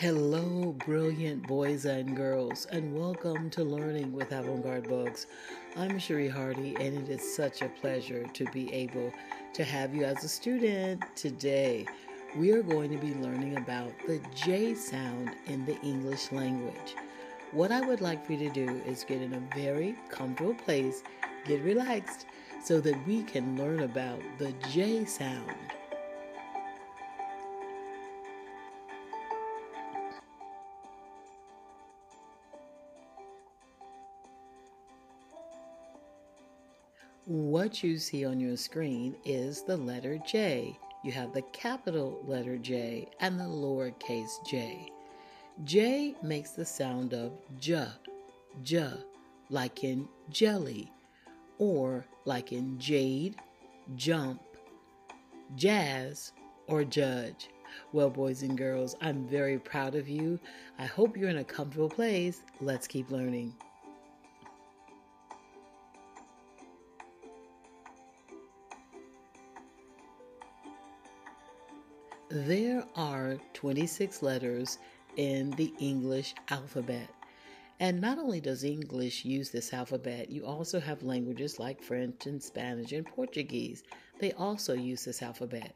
Hello, brilliant boys and girls, and welcome to Learning with Avant Garde Books. I'm Cherie Hardy, and it is such a pleasure to be able to have you as a student today. We are going to be learning about the J sound in the English language. What I would like for you to do is get in a very comfortable place, get relaxed, so that we can learn about the J sound. What you see on your screen is the letter J. You have the capital letter J and the lowercase j. J makes the sound of J, J, like in jelly, or like in jade, jump, jazz, or judge. Well, boys and girls, I'm very proud of you. I hope you're in a comfortable place. Let's keep learning. There are 26 letters in the English alphabet. And not only does English use this alphabet, you also have languages like French and Spanish and Portuguese. They also use this alphabet.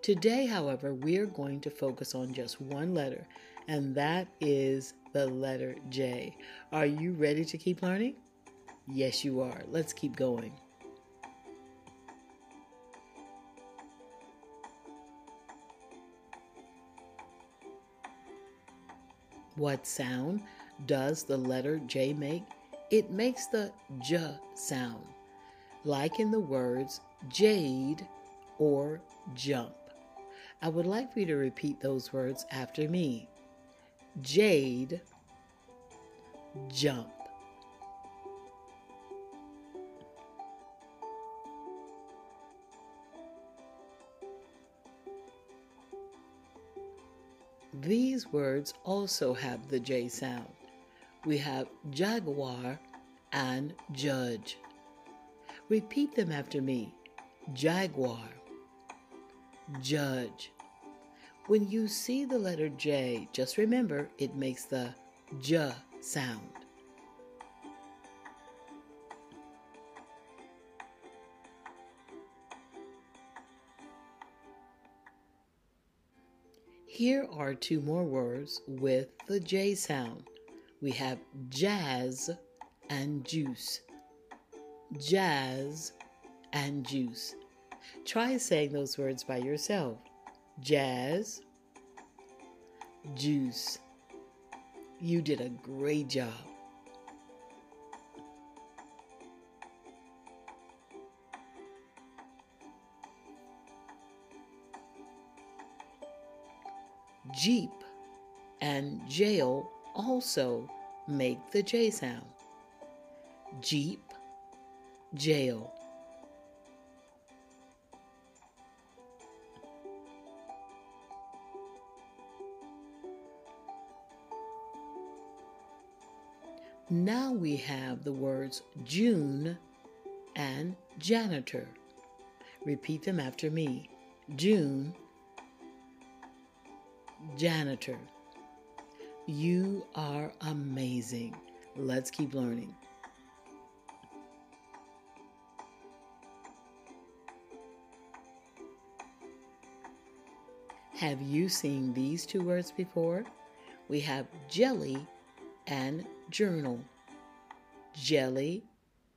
Today, however, we're going to focus on just one letter, and that is the letter J. Are you ready to keep learning? Yes, you are. Let's keep going. What sound does the letter J make? It makes the J sound, like in the words jade or jump. I would like for you to repeat those words after me jade, jump. These words also have the J sound. We have jaguar and judge. Repeat them after me jaguar, judge. When you see the letter J, just remember it makes the J sound. Here are two more words with the J sound. We have jazz and juice. Jazz and juice. Try saying those words by yourself. Jazz, juice. You did a great job. Jeep and jail also make the J sound. Jeep, jail. Now we have the words June and janitor. Repeat them after me. June, janitor. You are amazing. Let's keep learning. Have you seen these two words before? We have jelly and journal. Jelly,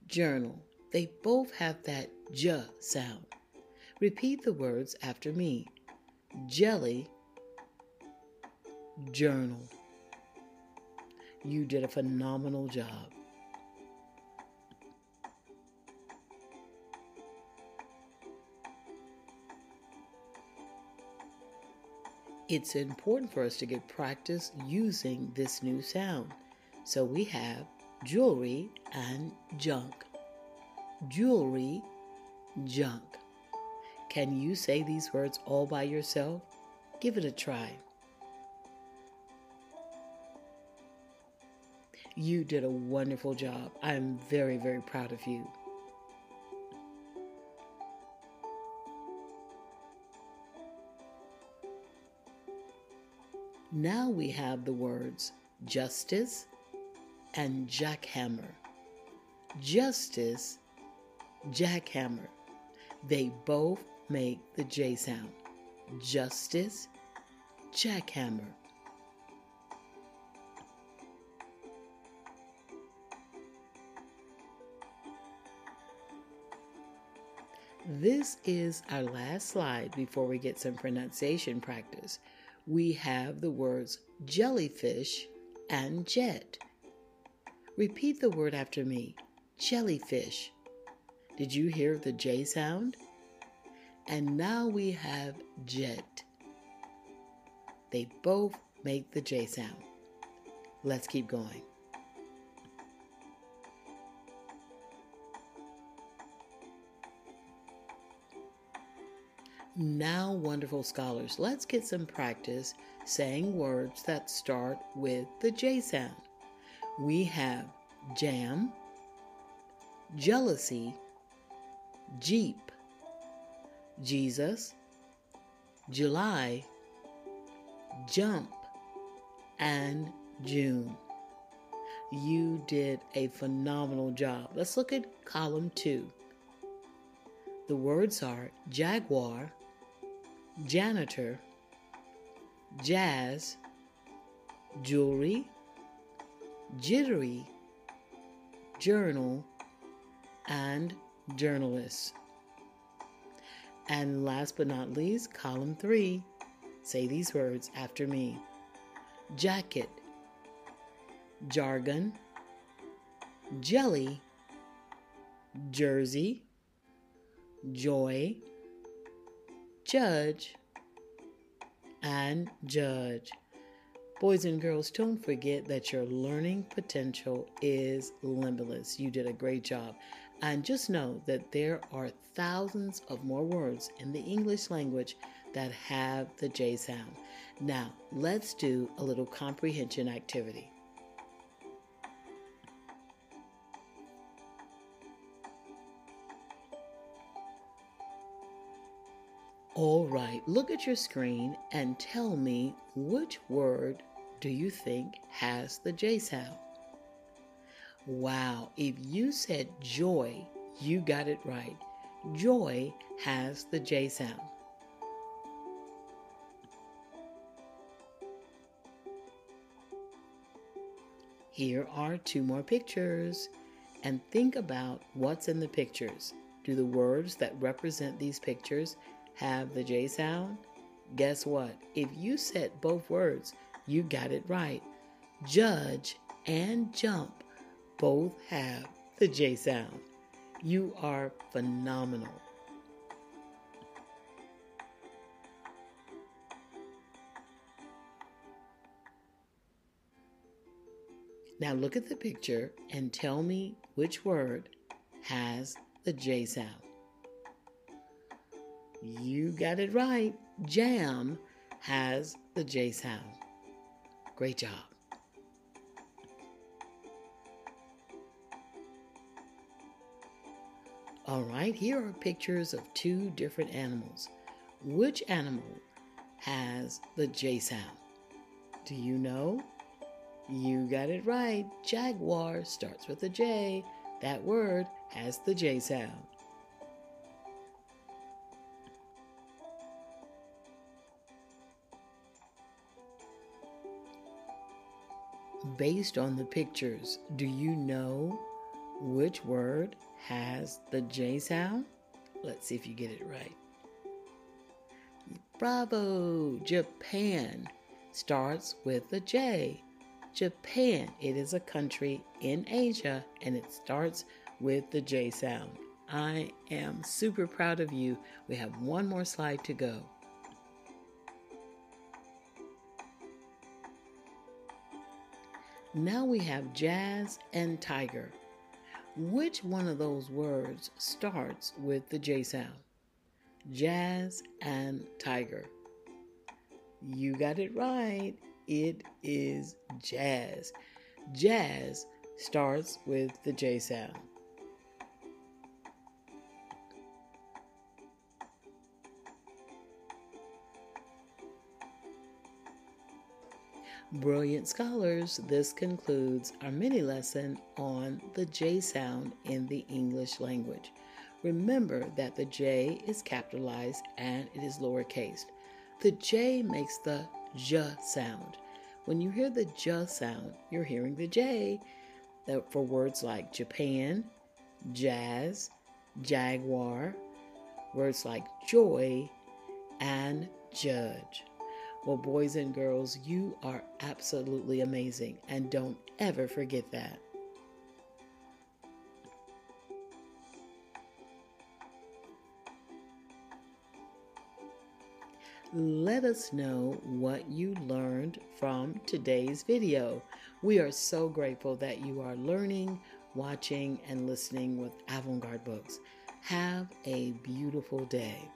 journal. They both have that j sound. Repeat the words after me. Jelly, journal. You did a phenomenal job. It's important for us to get practice using this new sound. So we have jewelry and junk. Jewelry, junk. Can you say these words all by yourself? Give it a try. You did a wonderful job. I'm very, very proud of you. Now we have the words justice and jackhammer. Justice, jackhammer. They both make the J sound. Justice, jackhammer. This is our last slide before we get some pronunciation practice. We have the words jellyfish and jet. Repeat the word after me jellyfish. Did you hear the J sound? And now we have jet. They both make the J sound. Let's keep going. Now, wonderful scholars, let's get some practice saying words that start with the J sound. We have jam, jealousy, Jeep, Jesus, July, jump, and June. You did a phenomenal job. Let's look at column two. The words are jaguar, janitor, jazz, jewelry, jittery, journal, and journalists. And last but not least, column three, say these words after me jacket, jargon, jelly, jersey, joy, judge, and judge. Boys and girls, don't forget that your learning potential is limitless. You did a great job. And just know that there are thousands of more words in the English language that have the J sound. Now, let's do a little comprehension activity. All right, look at your screen and tell me which word do you think has the J sound? Wow, if you said joy, you got it right. Joy has the J sound. Here are two more pictures. And think about what's in the pictures. Do the words that represent these pictures have the J sound? Guess what? If you said both words, you got it right. Judge and jump both have the J sound. You are phenomenal. Now look at the picture and tell me which word has the J sound. You got it right. Jam has the J sound. Great job. All right, here are pictures of two different animals. Which animal has the J sound? Do you know? You got it right. Jaguar starts with a J. That word has the J sound. Based on the pictures, do you know which word has the J sound? Let's see if you get it right. Bravo! Japan starts with a J. Japan, it is a country in Asia and it starts with the J sound. I am super proud of you. We have one more slide to go. Now we have jazz and tiger. Which one of those words starts with the J sound? Jazz and tiger. You got it right. It is jazz. Jazz starts with the J sound. Brilliant scholars, this concludes our mini lesson on the J sound in the English language. Remember that the J is capitalized and it is lowercase. The J makes the J sound. When you hear the J sound, you're hearing the J for words like Japan, jazz, jaguar, words like joy, and judge. Well, boys and girls, you are absolutely amazing, and don't ever forget that. Let us know what you learned from today's video. We are so grateful that you are learning, watching, and listening with Avant Garde Books. Have a beautiful day.